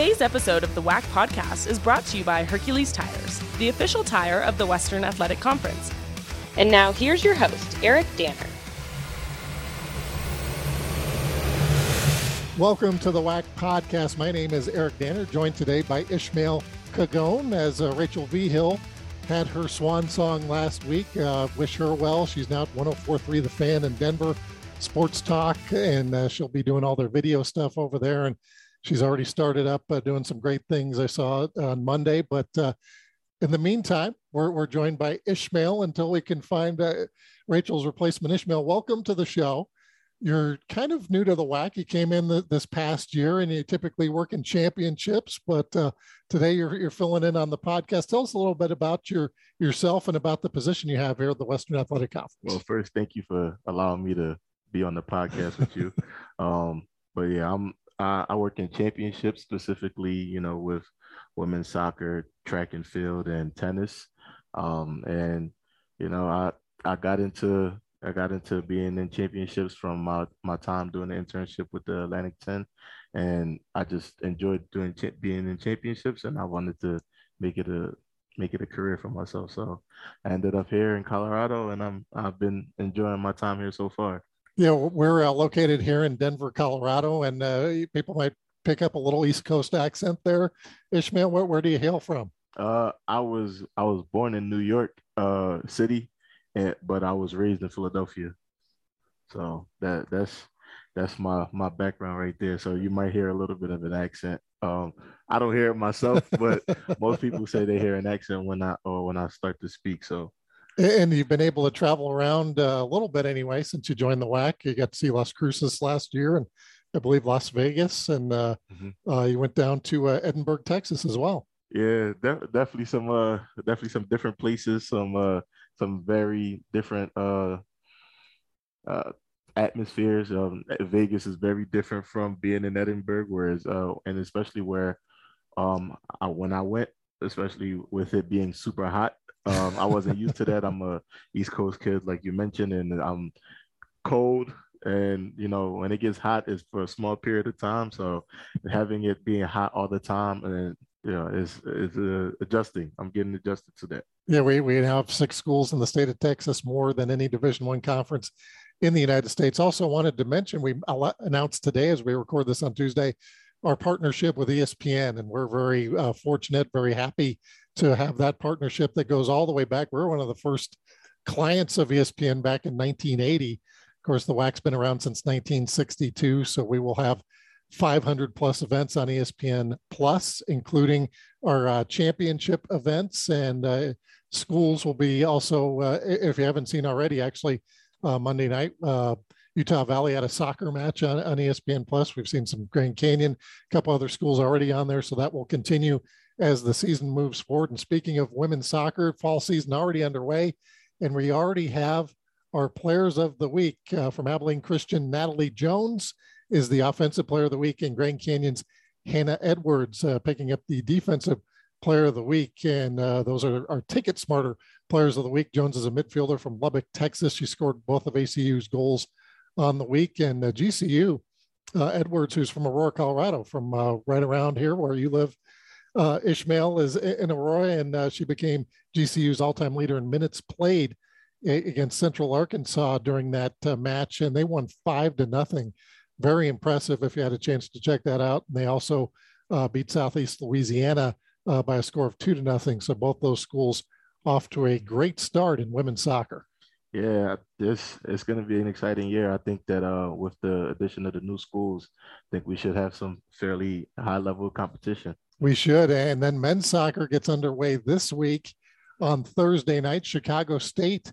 Today's episode of the WAC podcast is brought to you by Hercules Tires, the official tire of the Western Athletic Conference. And now here's your host, Eric Danner. Welcome to the WAC podcast. My name is Eric Danner, joined today by Ishmael Cagone as uh, Rachel Hill had her swan song last week. Uh, wish her well. She's now at 1043 The Fan in Denver Sports Talk, and uh, she'll be doing all their video stuff over there. And she's already started up uh, doing some great things. I saw on Monday. But uh, in the meantime, we're, we're joined by Ishmael until we can find uh, Rachel's replacement. Ishmael, welcome to the show you're kind of new to the WAC. You came in the, this past year, and you typically work in championships, but uh, today you're you're filling in on the podcast. Tell us a little bit about your yourself and about the position you have here at the Western Athletic Conference. Well, first, thank you for allowing me to be on the podcast with you. um, but yeah, I'm I, I work in championships specifically, you know, with women's soccer, track and field, and tennis. Um, and you know, I I got into I got into being in championships from my, my time doing the internship with the Atlantic 10. And I just enjoyed doing being in championships and I wanted to make it a make it a career for myself. So I ended up here in Colorado and I'm I've been enjoying my time here so far. Yeah, we're uh, located here in Denver, Colorado, and uh, people might pick up a little East Coast accent there. Ishmael, where, where do you hail from? Uh, I was I was born in New York uh, City, and, but I was raised in Philadelphia. So that that's that's my my background right there. So you might hear a little bit of an accent. Um, I don't hear it myself, but most people say they hear an accent when I or when I start to speak. So. And you've been able to travel around uh, a little bit anyway since you joined the WAC. You got to see Las Cruces last year, and I believe Las Vegas, and uh, mm-hmm. uh, you went down to uh, Edinburg, Texas, as well. Yeah, def- definitely some uh, definitely some different places, some uh, some very different uh, uh, atmospheres. Um, Vegas is very different from being in Edinburg, whereas uh, and especially where um, I, when I went, especially with it being super hot, um, I wasn't used to that. I'm a East Coast kid, like you mentioned, and I'm cold. And you know, when it gets hot, it's for a small period of time. So having it being hot all the time and yeah, is is uh, adjusting. I'm getting adjusted to that. Yeah, we we have six schools in the state of Texas, more than any Division One conference in the United States. Also, wanted to mention we announced today, as we record this on Tuesday, our partnership with ESPN, and we're very uh, fortunate, very happy to have that partnership that goes all the way back. We're one of the first clients of ESPN back in 1980. Of course, the WAC's been around since 1962, so we will have 500 plus events on ESPN Plus, including our uh, championship events. And uh, schools will be also, uh, if you haven't seen already, actually, uh, Monday night, uh, Utah Valley had a soccer match on, on ESPN Plus. We've seen some Grand Canyon, a couple other schools already on there. So that will continue as the season moves forward. And speaking of women's soccer, fall season already underway. And we already have our players of the week uh, from Abilene Christian, Natalie Jones is the offensive player of the week, and Grand Canyon's Hannah Edwards uh, picking up the defensive player of the week. And uh, those are our TicketSmarter players of the week. Jones is a midfielder from Lubbock, Texas. She scored both of ACU's goals on the week. And uh, GCU, uh, Edwards, who's from Aurora, Colorado, from uh, right around here where you live. Uh, Ishmael is in Aurora, and she became GCU's all time leader in minutes played against Central Arkansas during that match. And they won five to nothing very impressive if you had a chance to check that out. And they also uh, beat Southeast Louisiana uh, by a score of two to nothing. So both those schools off to a great start in women's soccer. Yeah, this it's going to be an exciting year. I think that uh, with the addition of the new schools, I think we should have some fairly high level competition. We should. And then men's soccer gets underway this week on Thursday night. Chicago State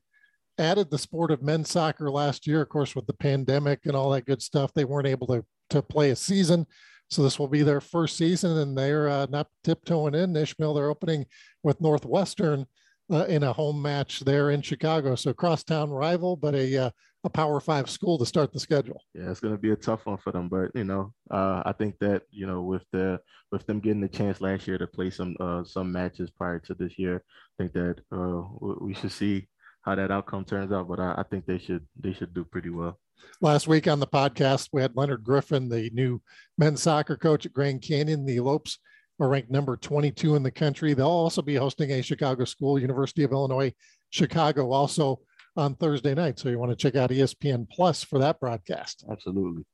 added the sport of men's soccer last year. Of course, with the pandemic and all that good stuff, they weren't able to, to play a season. So this will be their first season, and they're uh, not tiptoeing in. Ishmael, they're opening with Northwestern uh, in a home match there in Chicago. So crosstown rival, but a uh, a Power Five school to start the schedule. Yeah, it's going to be a tough one for them, but you know, uh, I think that you know with the with them getting the chance last year to play some uh, some matches prior to this year, I think that uh, we should see how that outcome turns out. But I, I think they should they should do pretty well. Last week on the podcast, we had Leonard Griffin, the new men's soccer coach at Grand Canyon. The Lopes are ranked number 22 in the country. They'll also be hosting a Chicago school, University of Illinois Chicago, also on Thursday night. So you want to check out ESPN Plus for that broadcast. Absolutely.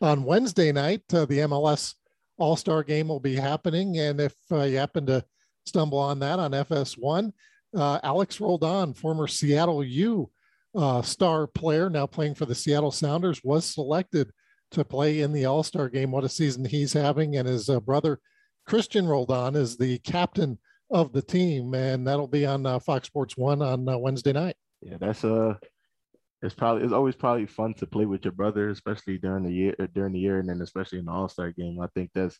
On Wednesday night, uh, the MLS All Star game will be happening. And if uh, you happen to stumble on that on FS1, uh, Alex Roldan, former Seattle U uh, star player, now playing for the Seattle Sounders, was selected to play in the All Star game. What a season he's having. And his uh, brother, Cristian Roldan, is the captain of the team. And that'll be on uh, Fox Sports 1 on uh, Wednesday night. Yeah, that's a. Uh, it's probably it's always probably fun to play with your brother, especially during the year during the year, and then especially in the All Star game. I think that's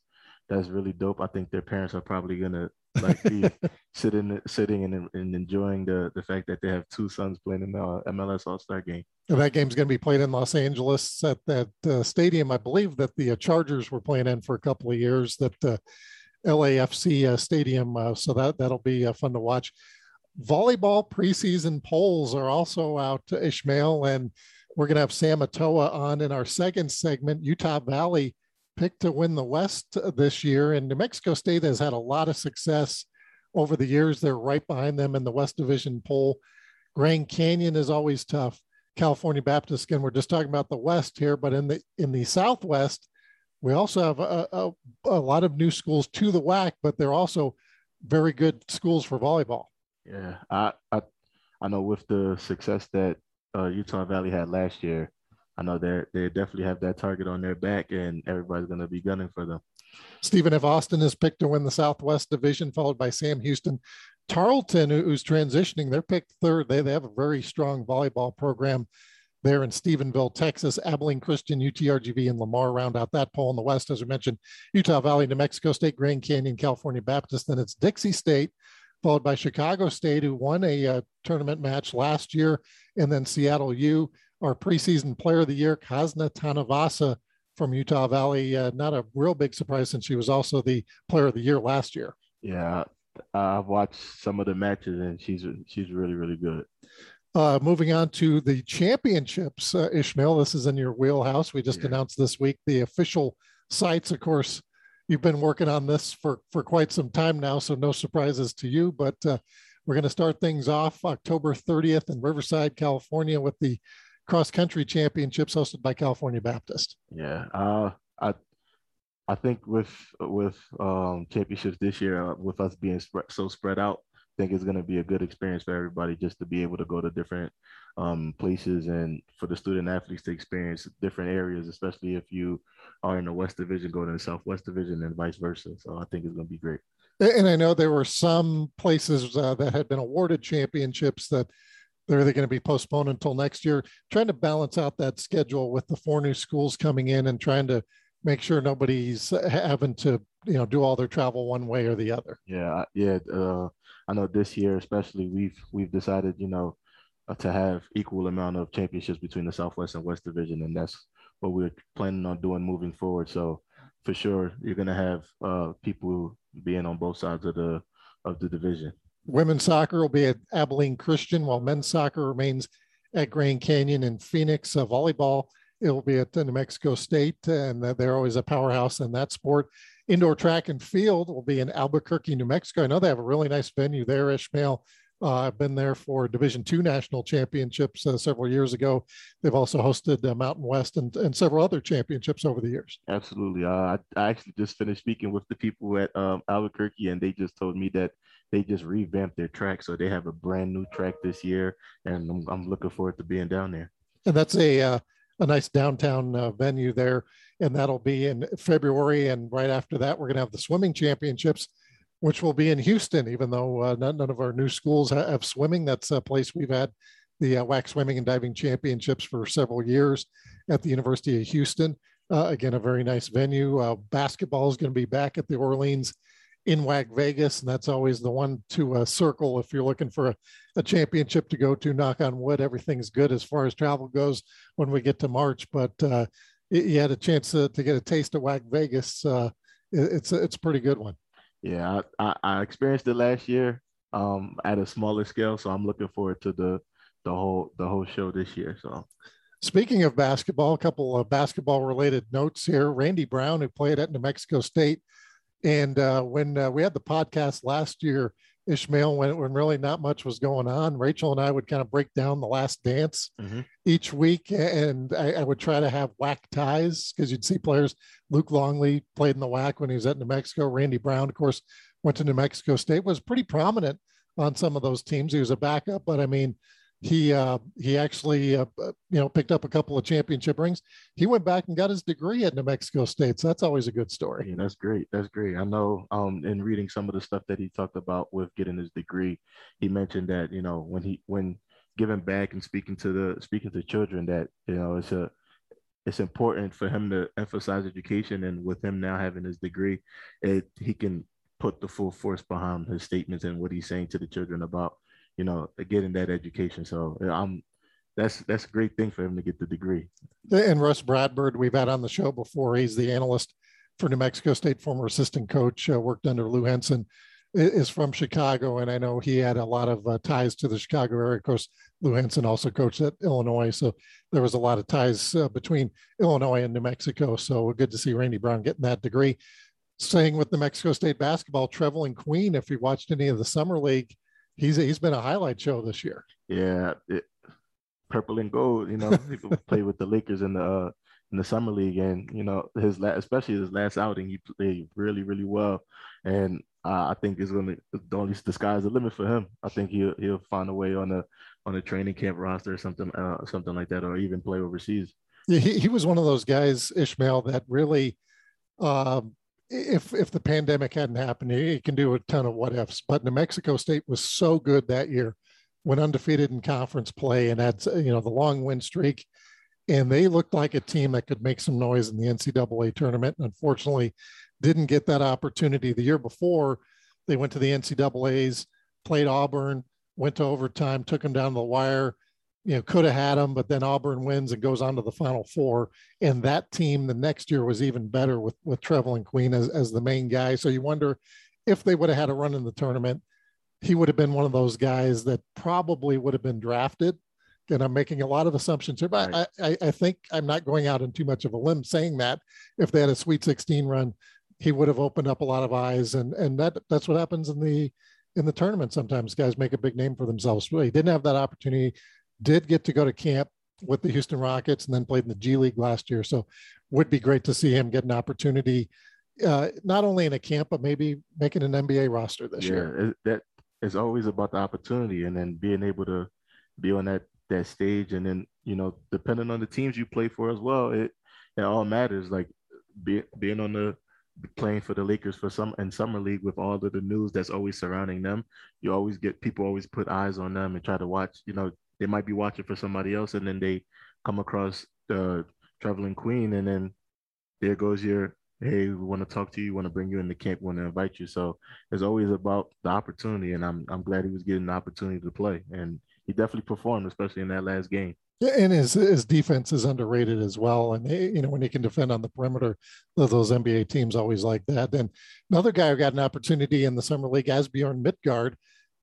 that's really dope. I think their parents are probably gonna like be sitting sitting and, and enjoying the the fact that they have two sons playing in the MLS All Star game. And that game's going to be played in Los Angeles at that uh, stadium. I believe that the uh, Chargers were playing in for a couple of years. That uh, LAFC uh, stadium, uh, so that that'll be uh, fun to watch. Volleyball preseason polls are also out, Ishmael, and we're going to have Sam Atoa on in our second segment. Utah Valley picked to win the West this year, and New Mexico State has had a lot of success over the years. They're right behind them in the West Division poll. Grand Canyon is always tough. California Baptist, again, we're just talking about the West here, but in the in the Southwest, we also have a, a, a lot of new schools to the WAC, but they're also very good schools for volleyball. Yeah, I I, I know with the success that uh, Utah Valley had last year, I know they they definitely have that target on their back, and everybody's going to be gunning for them. Stephen F. Austin is picked to win the Southwest Division, followed by Sam Houston. Tarleton, who's transitioning, they're picked third. They, they have a very strong volleyball program there in Stephenville, Texas. Abilene Christian, UTRGV, and Lamar round out that poll in the West. As we mentioned, Utah Valley, New Mexico State, Grand Canyon, California Baptist. Then it's Dixie State, followed by Chicago State, who won a uh, tournament match last year, and then Seattle U our preseason player of the year, Kazna Tanuvasa from Utah Valley. Uh, not a real big surprise since she was also the player of the year last year. Yeah, I've watched some of the matches and she's she's really really good. Uh, moving on to the championships, uh, Ishmael, this is in your wheelhouse. We just yeah. announced this week the official sites. Of course, you've been working on this for for quite some time now, so no surprises to you. But uh, we're going to start things off October 30th in Riverside, California, with the cross country championships hosted by California Baptist. Yeah, uh, I I think with with um, championships this year, uh, with us being spread, so spread out, I think it's going to be a good experience for everybody just to be able to go to different um, places and for the student athletes to experience different areas, especially if you are in the West Division, go to the Southwest Division, and vice versa. So I think it's going to be great. And I know there were some places uh, that had been awarded championships that they're either going to be postponed until next year. Trying to balance out that schedule with the four new schools coming in and trying to make sure nobody's having to you know do all their travel one way or the other. Yeah, yeah. Uh, I know this year especially we've we've decided you know uh, to have equal amount of championships between the Southwest and West Division, and that's what we're planning on doing moving forward. So for sure, you're going to have uh, people being on both sides of the of the division. Women's soccer will be at Abilene Christian, while men's soccer remains at Grand Canyon in Phoenix. Uh, volleyball, it will be at New Mexico State, and they're always a powerhouse in that sport. Indoor track and field will be in Albuquerque, New Mexico. I know they have a really nice venue there, Ishmael. Uh, I've been there for Division two national championships uh, several years ago. They've also hosted uh, Mountain West and, and several other championships over the years. Absolutely. Uh, I, I actually just finished speaking with the people at um, Albuquerque, and they just told me that they just revamped their track, so they have a brand new track this year, and I'm, I'm looking forward to being down there. And that's a uh, a nice downtown uh, venue there, and that'll be in February. And right after that, we're going to have the swimming championships, which will be in Houston. Even though uh, none, none, of our new schools have swimming, that's a place we've had the uh, WAC swimming and diving championships for several years at the University of Houston. Uh, again, a very nice venue. Uh, basketball is going to be back at the Orleans in WAC Vegas, and that's always the one to uh, circle if you're looking for a, a, championship to go to. Knock on wood, everything's good as far as travel goes when we get to March. But uh, you had a chance to, to, get a taste of WAC Vegas. Uh, it, it's a, it's a pretty good one. Yeah, I, I, I experienced it last year um, at a smaller scale, so I'm looking forward to the the whole the whole show this year. So Speaking of basketball, a couple of basketball related notes here. Randy Brown, who played at New Mexico State, and uh, when uh, we had the podcast last year, Ishmael, when, when really not much was going on, Rachel and I would kind of break down the last dance mm-hmm. each week. And I, I, would try to have WAC ties because you'd see players. Luke Longley played in the WAC when he was at New Mexico. Randy Brown, of course, went to New Mexico State, was pretty prominent on some of those teams. He was a backup, but I mean, he uh, he actually uh, uh, you know picked up a couple of championship rings. He went back and got his degree at New Mexico State, so that's always a good story. Yeah, that's great. That's great. I know. Um, in reading some of the stuff that he talked about with getting his degree, he mentioned that you know when he when giving back and speaking to the speaking to children that you know it's a it's important for him to emphasize education and with him now having his degree it he can put the full force behind his statements and what he's saying to the children about you know, getting that education. So I'm that's that's a great thing for him to get the degree. And Russ Bradburd, we've had on the show before. He's the analyst for New Mexico State, former assistant coach, uh, worked under Lou Henson, is from Chicago, and I know he had a lot of uh, ties to the Chicago area. Of course, Lou Henson also coached at Illinois, so there was a lot of ties uh, between Illinois and New Mexico. So good to see Randy Brown getting that degree. Staying with New Mexico State basketball, Trevelin Queen. If you watched any of the summer league he's he's been a highlight show this year. Yeah, it, purple and gold. You know, he played with the Lakers in the uh, in the summer league, and you know his last, especially his last outing, he played really really well, and uh, I think it's gonna the only the sky's the limit for him. I think he'll he'll find a way on a on a training camp roster or something uh, something like that, or even play overseas. Yeah, he, he was one of those guys, Ishmael, that really um, if if the pandemic hadn't happened, he can do a ton of what ifs. But New Mexico State was so good that year, went undefeated in conference play, and had you know the long win streak, and they looked like a team that could make some noise in the NCAA tournament. And unfortunately, didn't get that opportunity the year before. They went to the NCAA's, played Auburn, went to overtime, took them down the wire you know, could have had them, but then Auburn wins and goes on to the Final Four. And that team the next year was even better with with Trevelin Queen as as the main guy. So you wonder if they would have had a run in the tournament, he would have been one of those guys that probably would have been drafted. And I'm making a lot of assumptions here, but right. I, I, I think I'm not going out on too much of a limb saying that if they had a Sweet 16 run, he would have opened up a lot of eyes, and and that that's what happens in the in the tournament. Sometimes guys make a big name for themselves. But he didn't have that opportunity did get to go to camp with the Houston Rockets and then played in the G League last year. So would be great to see him get an opportunity, uh, not only in a camp, but maybe making an NBA roster this year. yeah, year. That is always about the opportunity and then being able to be on that that stage and then you know depending on the teams you play for as well it it all matters like be, being on the playing for the Lakers for some in summer league with all of the news that's always surrounding them you always get people always put eyes on them and try to watch you know they might be watching for somebody else, and then they come across the Trevelin Queen, and then there goes your hey, we want to talk to you, want to bring you in the camp, want to invite you. So it's always about the opportunity, and I'm I'm glad he was getting the opportunity to play, and he definitely performed, especially in that last game. Yeah, and his his defense is underrated as well. And you know when he can defend on the perimeter, those NBA teams always like that. And another guy who got an opportunity in the summer league, Asbjorn Midtgaard,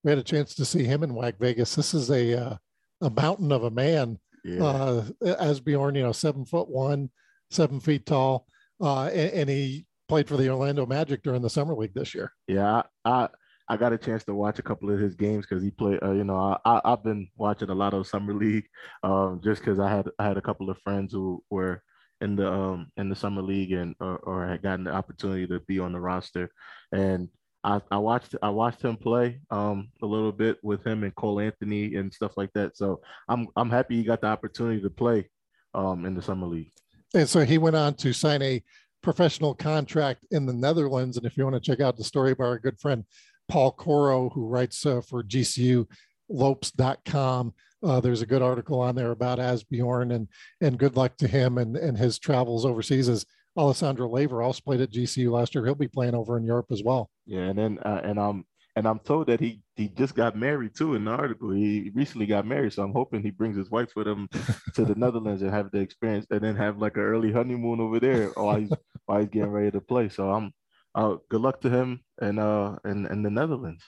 we had a chance to see him in WAC Vegas. This is a uh, a mountain of a man. Yeah. Uh, Asbjorn, you know, seven foot one, seven feet tall, uh, and, and, he played for the Orlando Magic during the summer league this year. Yeah, I I, I got a chance to watch a couple of his games because he played. Uh, you know, I I've been watching a lot of summer league, um, just because I had I had a couple of friends who were in the um in the summer league and or, or had gotten the opportunity to be on the roster, and I, I watched I watched him play um, a little bit with him and Cole Anthony and stuff like that. So I'm I'm happy he got the opportunity to play um, in the summer league. And so he went on to sign a professional contract in the Netherlands. And if you want to check out the story by our good friend Paul Coro, who writes uh, for GCU Lopes.com, uh, there's a good article on there about Asbjorn and and good luck to him and and his travels overseas as Alessandro Lever also played at GCU last year. He'll be playing over in Europe as well. Yeah, and then uh, and um and I'm told that he he just got married too in the article. He recently got married, so I'm hoping he brings his wife with him to the Netherlands and have the experience, and then have like an early honeymoon over there while he's while he's getting ready to play. So I'm uh good luck to him and uh and in the Netherlands.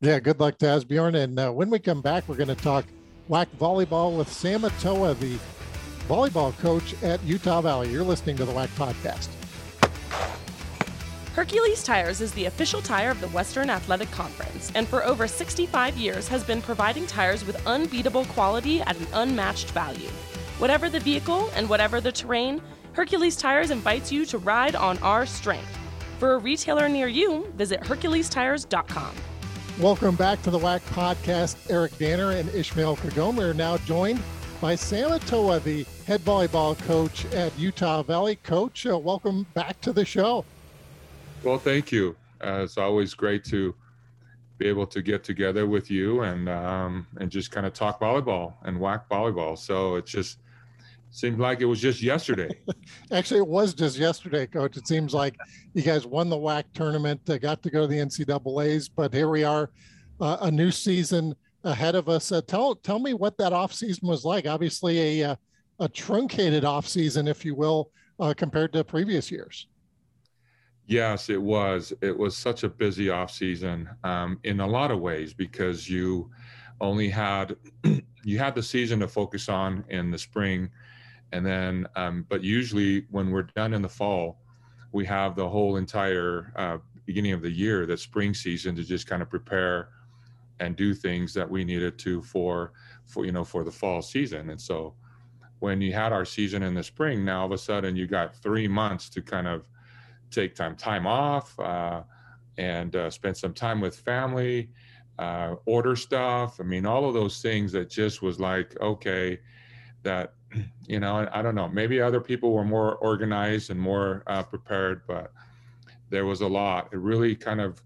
Yeah, good luck to Asbjorn. And uh, when we come back, we're going to talk WAC volleyball with Sam Atoa, the volleyball coach at Utah Valley. You're listening to the WAC Podcast. Hercules Tires is the official tire of the Western Athletic Conference, and for over 65 years has been providing tires with unbeatable quality at an unmatched value. Whatever the vehicle and whatever the terrain, Hercules Tires invites you to ride on our strength. For a retailer near you, visit HerculesTires.com. Welcome back to the WAC podcast. Eric Danner and Ishmael Kagome are now joined by Sam Atoa, the head volleyball coach at Utah Valley. Coach, uh, welcome back to the show. Well, thank you. Uh, it's always great to be able to get together with you and um, and just kind of talk volleyball and WAC volleyball. So it just seemed like it was just yesterday. Actually, it was just yesterday, Coach. It seems like you guys won the WAC tournament, uh, got to go to the NCAA's, but here we are, uh, a new season ahead of us. Uh, tell tell me what that off season was like. Obviously, a uh, a truncated off season, if you will, uh, compared to previous years. Yes, it was. It was such a busy off season um, in a lot of ways because you only had you had the season to focus on in the spring, and then um, but usually when we're done in the fall, we have the whole entire uh, beginning of the year, that spring season, to just kind of prepare and do things that we needed to for for you know for the fall season. And so when you had our season in the spring, now all of a sudden you got three months to kind of take time time off uh, and uh, spend some time with family, uh, order stuff. I mean, all of those things that just was like, okay, that, you know, I don't know, maybe other people were more organized and more uh, prepared, but there was a lot. It really kind of,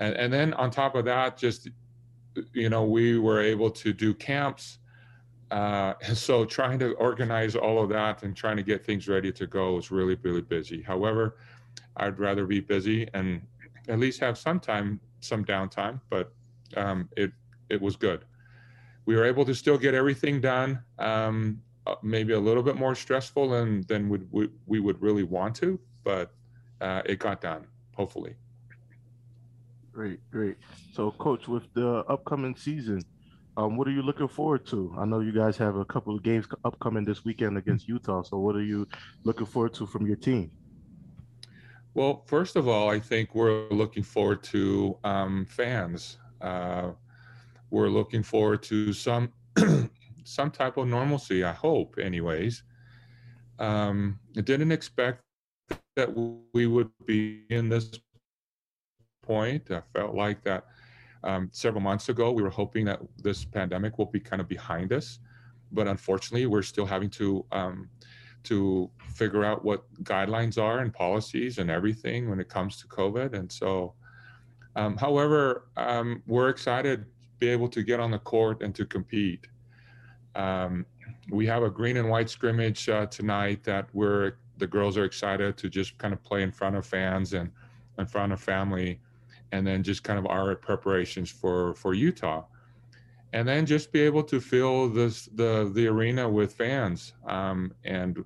and, and then on top of that, just, you know, we were able to do camps. Uh, so trying to organize all of that and trying to get things ready to go was really, really busy. However, I'd rather be busy and at least have some time, some downtime. But um, it it was good. We were able to still get everything done. Um, uh, maybe a little bit more stressful than than would we, we would really want to, but uh, it got done. Hopefully. Great, great. So, coach, with the upcoming season, um, what are you looking forward to? I know you guys have a couple of games upcoming this weekend against Utah. So, what are you looking forward to from your team? Well, first of all, I think we're looking forward to um, fans. Uh, we're looking forward to some some type of normalcy. I hope, anyways. Um, I didn't expect that we would be in this point. I felt like that um, several months ago. We were hoping that this pandemic will be kind of behind us, but unfortunately, we're still having to um, to figure out what guidelines are and policies and everything when it comes to COVID. And so, um, however, um, we're excited to be able to get on the court and to compete. Um, we have a green and white scrimmage uh, tonight that we're the girls are excited to just kind of play in front of fans and in front of family, and then just kind of our preparations for for Utah. And then just be able to fill this the the arena with fans um, and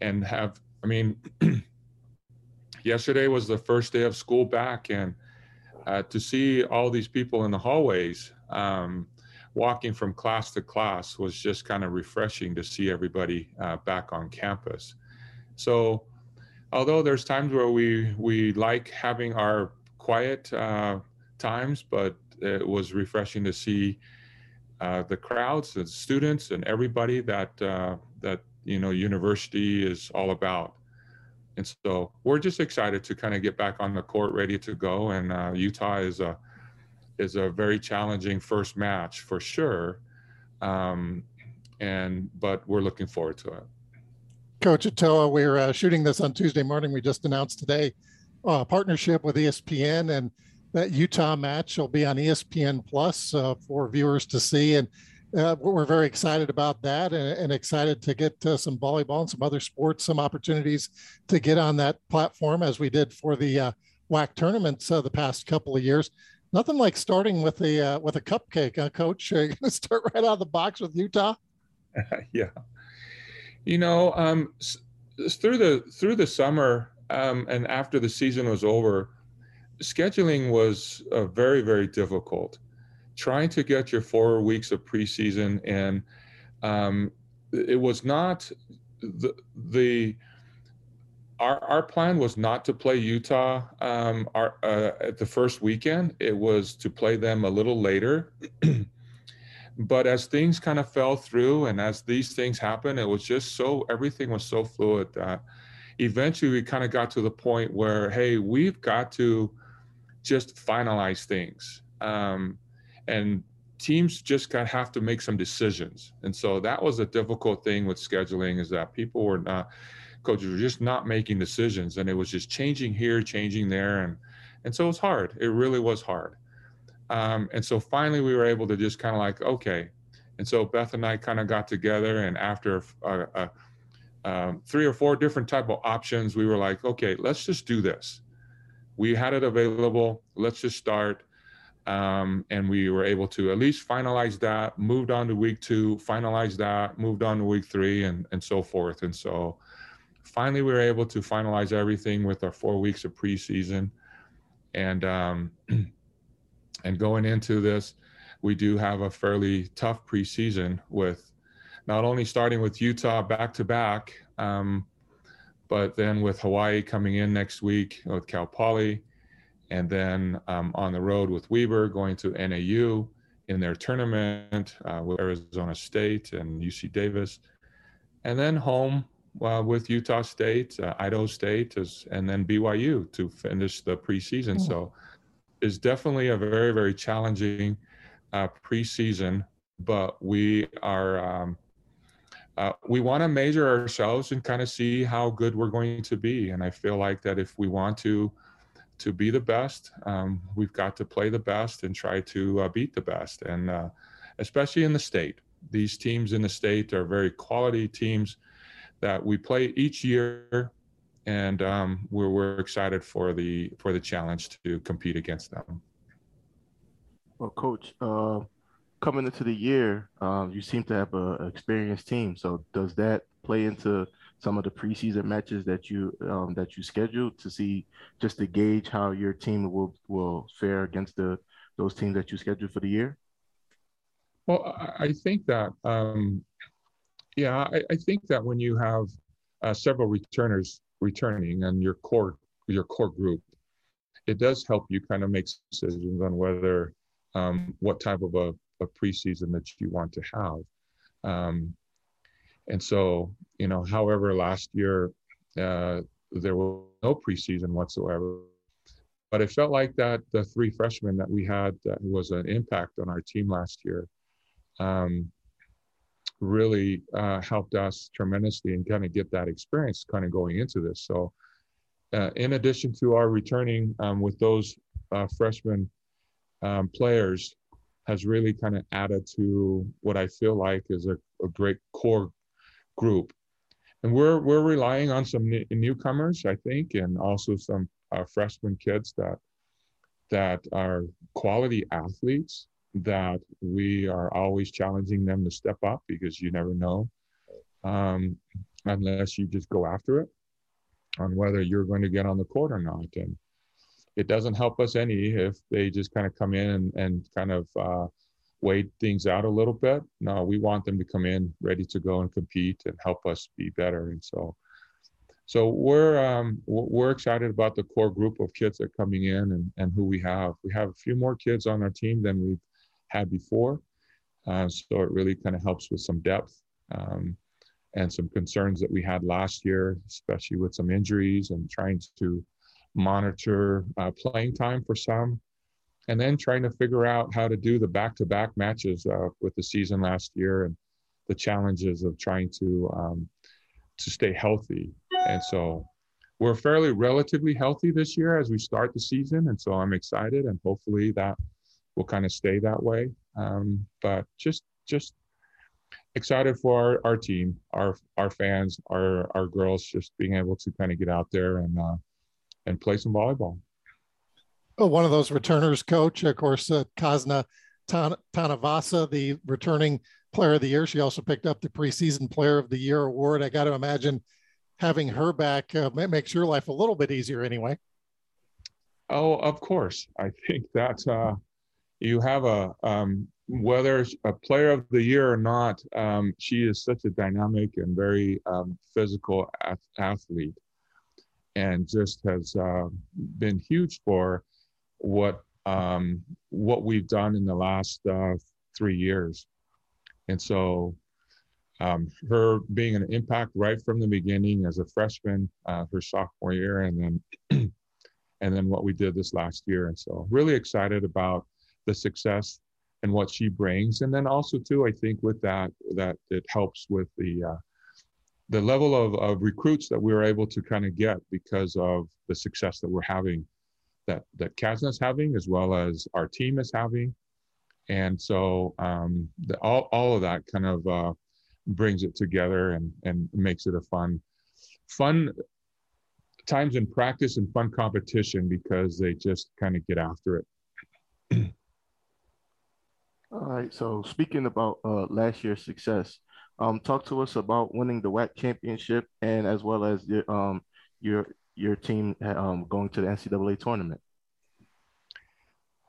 and have i mean yesterday was the first day of school back and uh, to see all these people in the hallways um, walking from class to class was just kind of refreshing to see everybody uh, back on campus. So although there's times where we we like having our quiet uh, times but it was refreshing to see uh, the crowds, the students, and everybody that uh, that you know university is all about. And so we're just excited to kind of get back on the court, ready to go. And uh, Utah is a is a very challenging first match for sure. Um, and but we're looking forward to it. Coach Atoa, we're uh, shooting this on Tuesday morning. We just announced today uh, partnership with ESPN and that Utah match will be on ESPN Plus uh, for viewers to see. And uh, we're very excited about that and, and excited to get uh, some volleyball and some other sports, some opportunities to get on that platform as we did for the uh, WAC tournaments uh, the past couple of years. Nothing like starting with a uh, with a cupcake, huh, Coach? You going to start right out of the box with Utah? yeah, you know, um, through the through the summer um, and after the season was over, scheduling was uh, very very difficult trying to get your four weeks of preseason and um, it was not the the our our plan was not to play Utah um, our uh, at the first weekend. It was to play them a little later. but as things kind of fell through, and as these things happen, it was just so everything was so fluid that eventually we kind of got to the point where hey, we've got to just finalize things. Um, and teams just got have to make some decisions. And so that was a difficult thing with scheduling is that people were not coaches were just not making decisions and it was just changing here, changing there and and so it was hard. It really was hard. Um, and so finally we were able to just kind of like okay. And so Beth and I kind of got together and after uh, uh, um, three or four different type of options, we were like, okay, let's just do this. We had it available. Let's just start um, and we were able to at least finalize that, moved on to week two, finalized that, moved on to week three, and, and so forth. And so finally, we were able to finalize everything with our four weeks of preseason. And, um, and going into this, we do have a fairly tough preseason with not only starting with Utah back to back, um, but then with Hawaii coming in next week with Cal Poly and then um, on the road with Weber, going to NAU in their tournament uh, with Arizona State and UC Davis, and then home uh, with Utah State, uh, Idaho State, as, and then BYU to finish the preseason. Mm. So it's definitely a very, very challenging uh, preseason, but we are. Um, uh, we want to measure ourselves and kind of see how good we're going to be. And I feel like that if we want to to be the best, um, we've got to play the best and try to uh, beat the best. And uh, especially in the state, these teams in the state are very quality teams that we play each year, and um, we're, we're excited for the for the challenge to compete against them. Well, coach, uh, coming into the year, um, you seem to have an experienced team. So does that play into some of the preseason matches that you um, that you scheduled to see just to gauge how your team will will fare against the those teams that you scheduled for the year? Well, I think that um, yeah, I, I, think that when you have uh, several returners returning and your core your core group, it does help you kind of make decisions on whether um, what type of a, a preseason that you want to have. Um, and so, you know, however, last year uh, there was no preseason whatsoever. But it felt like that the three freshmen that we had that was an impact on our team last year um, really uh, helped us tremendously and kind of get that experience kind of going into this. So, uh, in addition to our returning um, with those uh, freshman um, players, has really kind of added to what I feel like is a, a great core group. And we're we're relying on some n- newcomers, I think, and also some uh, freshman kids that that are quality athletes that we are always challenging them to step up because you never know um, unless you just go after it on whether you're going to get on the court or not. And it doesn't help us any if they just kind of come in and, and kind of uh, things out a little bit. No, we want them to come in ready to go and compete and help us be better. And so, so we're um, we're excited about the core group of kids that are coming in and, and who we have. We have a few more kids on our team than we've had before, uh, so it really kind of helps with some depth um, and some concerns that we had last year, especially with some injuries and trying to monitor uh, playing time for some and then trying to figure out how to do the back-to-back matches uh, with the season last year and the challenges of trying to um, to stay healthy. And so we're fairly relatively healthy this year as we start the season, and so I'm excited, and hopefully that will kind of stay that way. Um, but just just excited for our, our team, our our fans, our our girls, just being able to kind of get out there and uh, and play some volleyball. Oh, one of those returners, coach, of course, uh, Kazna Tan- Tanuvasa, the returning player of the year. She also picked up the preseason player of the year award. I got to imagine having her back uh, makes your life a little bit easier anyway. Oh, of course. I think that uh, you have a um, whether a player of the year or not, um, she is such a dynamic and very um, physical athlete, and just has uh, been huge for what um, what we've done in the last uh, three years. And so, um, her being an impact right from the beginning as a freshman, uh, her sophomore year, and then and then what we did this last year. And so, really excited about the success and what she brings. And then also too, I think with that, that it helps with the uh, the level of, of recruits that we were able to kind of get because of the success that we're having, that that Kazna's having, as well as our team is having. And so um, the, all, all of that kind of uh, brings it together and, and makes it a fun, fun times in practice and fun competition because they just kind of get after it. All right. So speaking about uh, last year's success, um, talk to us about winning the WAC championship and as well as your um, your your team um, going to the NCAA tournament.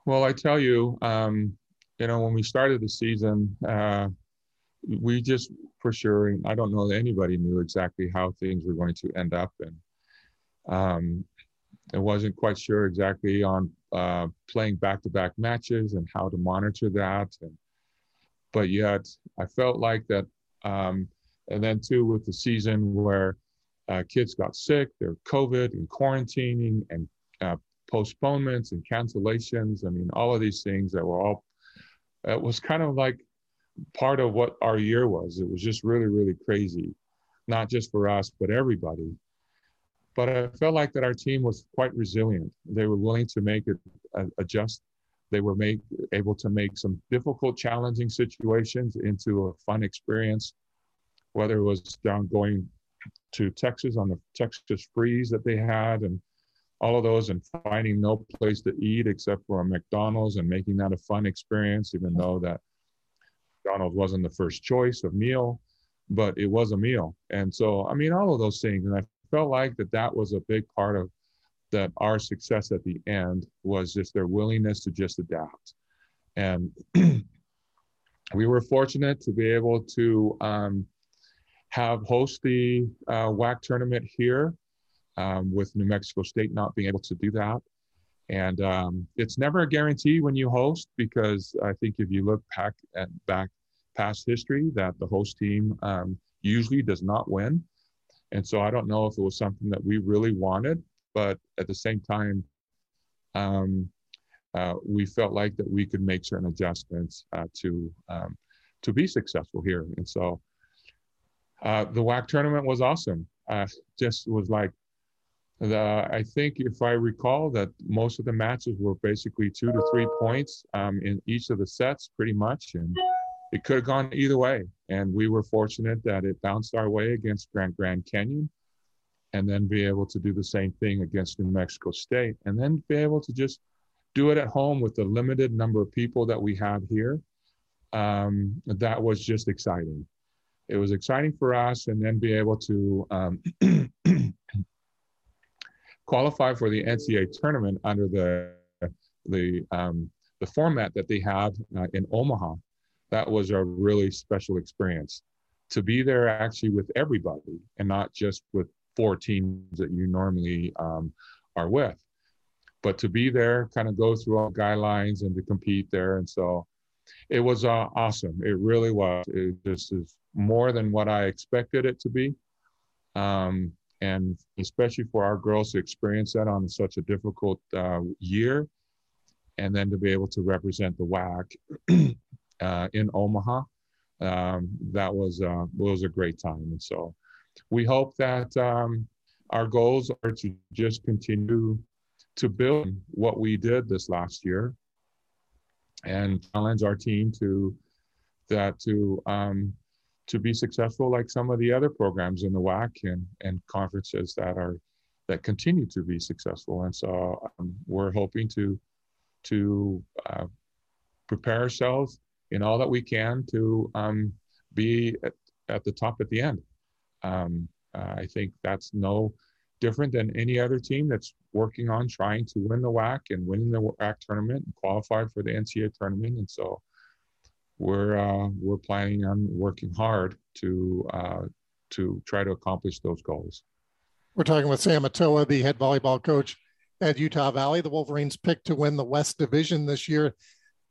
Well, I tell you, um, you know, when we started the season, uh, we just for sure, I don't know that anybody knew exactly how things were going to end up, and um, I wasn't quite sure exactly on uh, playing back-to-back matches and how to monitor that. And, but yet, I felt like that. Um, and then too, with the season where uh, kids got sick, they're COVID and quarantining and uh, postponements and cancellations. I mean, all of these things that were all. It was kind of like part of what our year was. It was just really, really crazy, not just for us, but everybody but I felt like that our team was quite resilient. They were willing to make it uh, adjust. They were able to make some difficult, challenging situations into a fun experience, whether it was down going to Texas on the Texas freeze that they had and all of those and finding no place to eat except for a McDonald's and making that a fun experience, even though that McDonald's wasn't the first choice of meal, but it was a meal. And so, I mean, all of those things. And I felt like that that was a big part of that our success at the end was just their willingness to just adapt and we were fortunate to be able to um, have host the uh, WAC tournament here um, with New Mexico State not being able to do that. And um, it's never a guarantee when you host because I think if you look back at back past history that the host team um, usually does not win. And so I don't know if it was something that we really wanted, but at the same time, um, uh, we felt like that we could make certain adjustments uh, to um, to be successful here. And so uh, the WAC tournament was awesome. Uh, just was like the I think if I recall that most of the matches were basically two to three points um, in each of the sets, pretty much, and it could have gone either way. And we were fortunate that it bounced our way against Grand Grand Canyon and then be able to do the same thing against New Mexico State and then be able to just do it at home with the limited number of people that we have here. Um, that was just exciting. It was exciting for us and then be able to um, qualify for the NCAA tournament under the the um, the format that they have uh, in Omaha that was a really special experience to be there actually with everybody and not just with four teams that you normally um, are with. But to be there kind of go through all guidelines and to compete there. And so it was uh, awesome. It really was. It just is more than what i expected it to be. Um, and especially for our girls to experience that on such a difficult uh, year and then to be able to represent the WAC uh, in Omaha. Um, that was uh, was a great time, and so we hope that um, our goals are to just continue to build what we did this last year and challenge our team to that to um, to be successful like some of the other programs in the WAC and, and conferences that are that continue to be successful. And so um, we're hoping to to uh, prepare ourselves in all that we can to um, be at, at, the top at the end. Um, uh, I think that's no different than any other team that's working on trying to win the WAC and winning the WAC tournament and qualify for the NCAA tournament. And so we're uh, we're planning on working hard to uh, to try to accomplish those goals. We're talking with Sam Atoa, the head volleyball coach at Utah Valley. The Wolverines picked to win the West Division this year.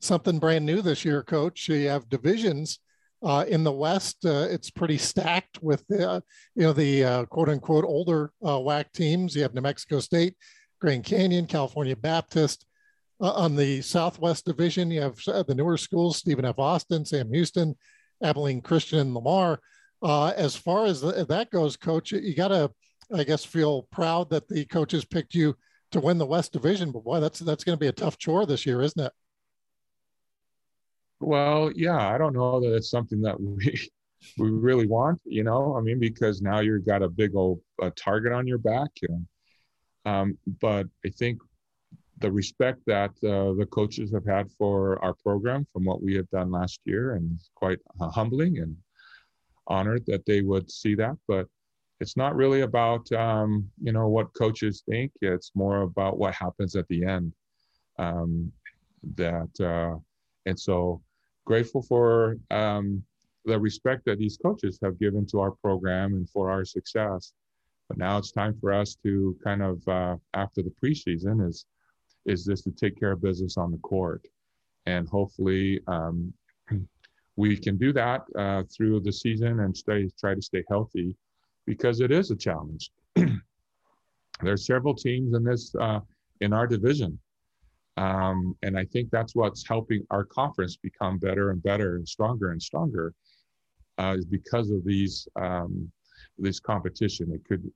Something brand new this year, coach. You have divisions uh, in the West. Uh, it's pretty stacked with uh, you know the uh, quote unquote older uh, WAC teams. You have New Mexico State, Grand Canyon, California Baptist. Uh, on the Southwest Division, you have the newer schools: Stephen F. Austin, Sam Houston, Abilene Christian, and Lamar. as far as that goes, coach, you got to, I guess, feel proud that the coaches picked you to win the West Division. But boy, that's that's going to be a tough chore this year, isn't it? Well, yeah, I don't know that it's something that we we really want. You know, I mean, because now you've got a big old target on your back. And, um, but I think the respect that uh, the coaches have had for our program from what we have done last year, and quite uh, humbling and honored that they would see that. But it's not really about um, you know what coaches think. It's more about what happens at the end. Um, that uh, and so grateful for um, the respect that these coaches have given to our program and for our success. But now it's time for us to kind of uh, after the preseason is is this to take care of business on the court, and hopefully um, we can do that uh, through the season and stay try to stay healthy because it is a challenge. There's several teams in this uh, in our division, um, and I think that's what's helping our conference become better and better and stronger and stronger, uh, is because of these um, this competition. It could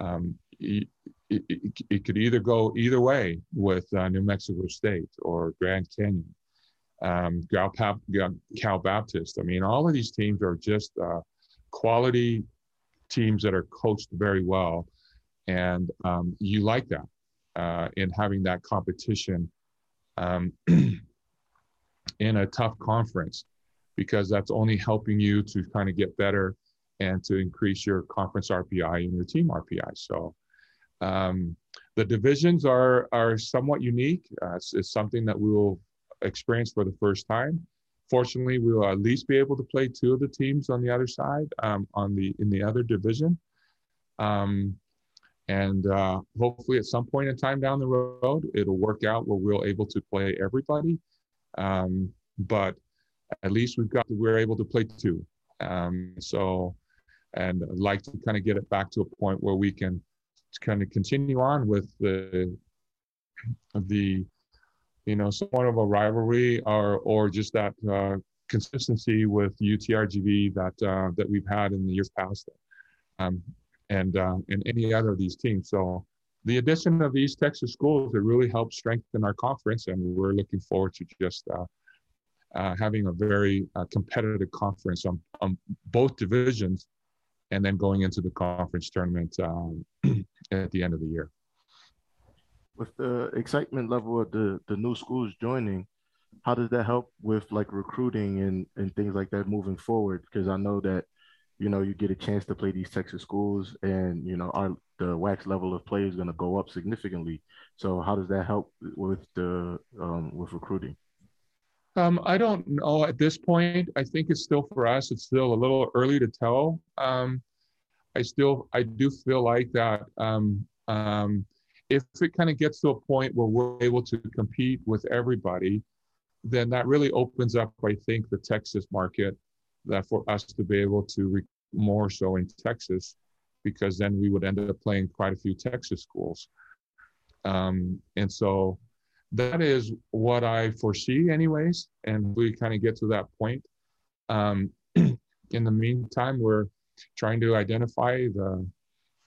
um, it, it, it, could either go either way with uh, New Mexico State or Grand Canyon, um, Cal, Baptist. I mean, all of these teams are just uh, quality teams that are coached very well. And um, you like that uh, in having that competition um, in a tough conference because that's only helping you to kind of get better and to increase your conference RPI and your team RPI. So um, the divisions are are somewhat unique. Uh, it's, it's, something that we will experience for the first time fortunately, we will at least be able to play two of the teams on the other side, um, on the in the other division, um, and uh, hopefully, at some point in time down the road, it'll work out where we're able to play everybody. Um, but at least we've got we're able to play two. Um, so, and I'd like to kind of get it back to a point where we can kind of continue on with the the you know, somewhat of a rivalry or or just that uh, consistency with UTRGV that uh, that we've had in the years past, um, and uh, and any other of these teams. So the addition of these Texas schools it really helps strengthen our conference, and we're looking forward to just uh, uh, having a very uh, competitive conference on, on both divisions, and then going into the conference tournament um, at the end of the year with the excitement level of the the new schools joining how does that help with like recruiting and and things like that moving forward because i know that you know you get a chance to play these texas schools and you know our the WAC's level of play is going to go up significantly so how does that help with the um, with recruiting um, I don't know at this point. I think it's still for us. It's still a little early to tell. Um, I still, I do feel like that um, um, if it kind of gets to a point where we're able to compete with everybody, then that really opens up, I think, the Texas market that for us to be able to re- more so in Texas, because then we would end up playing quite a few Texas schools. Um, and so that is what I foresee, anyways. And we kind of get to that point. Um, in the meantime, we're trying to identify the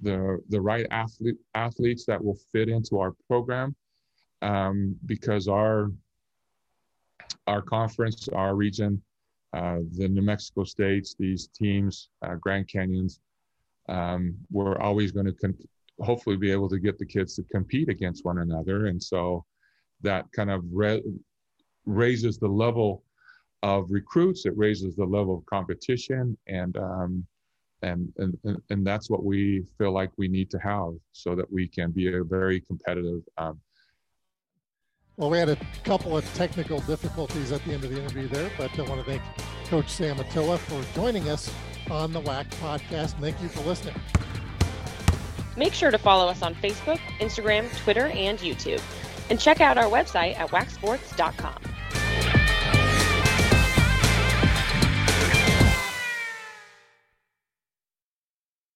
the the right athlete athletes that will fit into our program um, because our our conference, our region, the New Mexico states, these teams, uh, Grand Canyons, um, we're always going to con- hopefully be able to get the kids to compete against one another, and so that kind of re- raises the level of recruits. It raises the level of competition, and um, and, and and that's what we feel like we need to have so that we can be a very competitive um, Well, we had a couple of technical difficulties at the end of the interview there, but I want to thank Coach Sam Atoa for joining us on the WAC podcast. Thank you for listening. Make sure to follow us on Facebook, Instagram, Twitter, and YouTube. And check out our website at wacsports.com.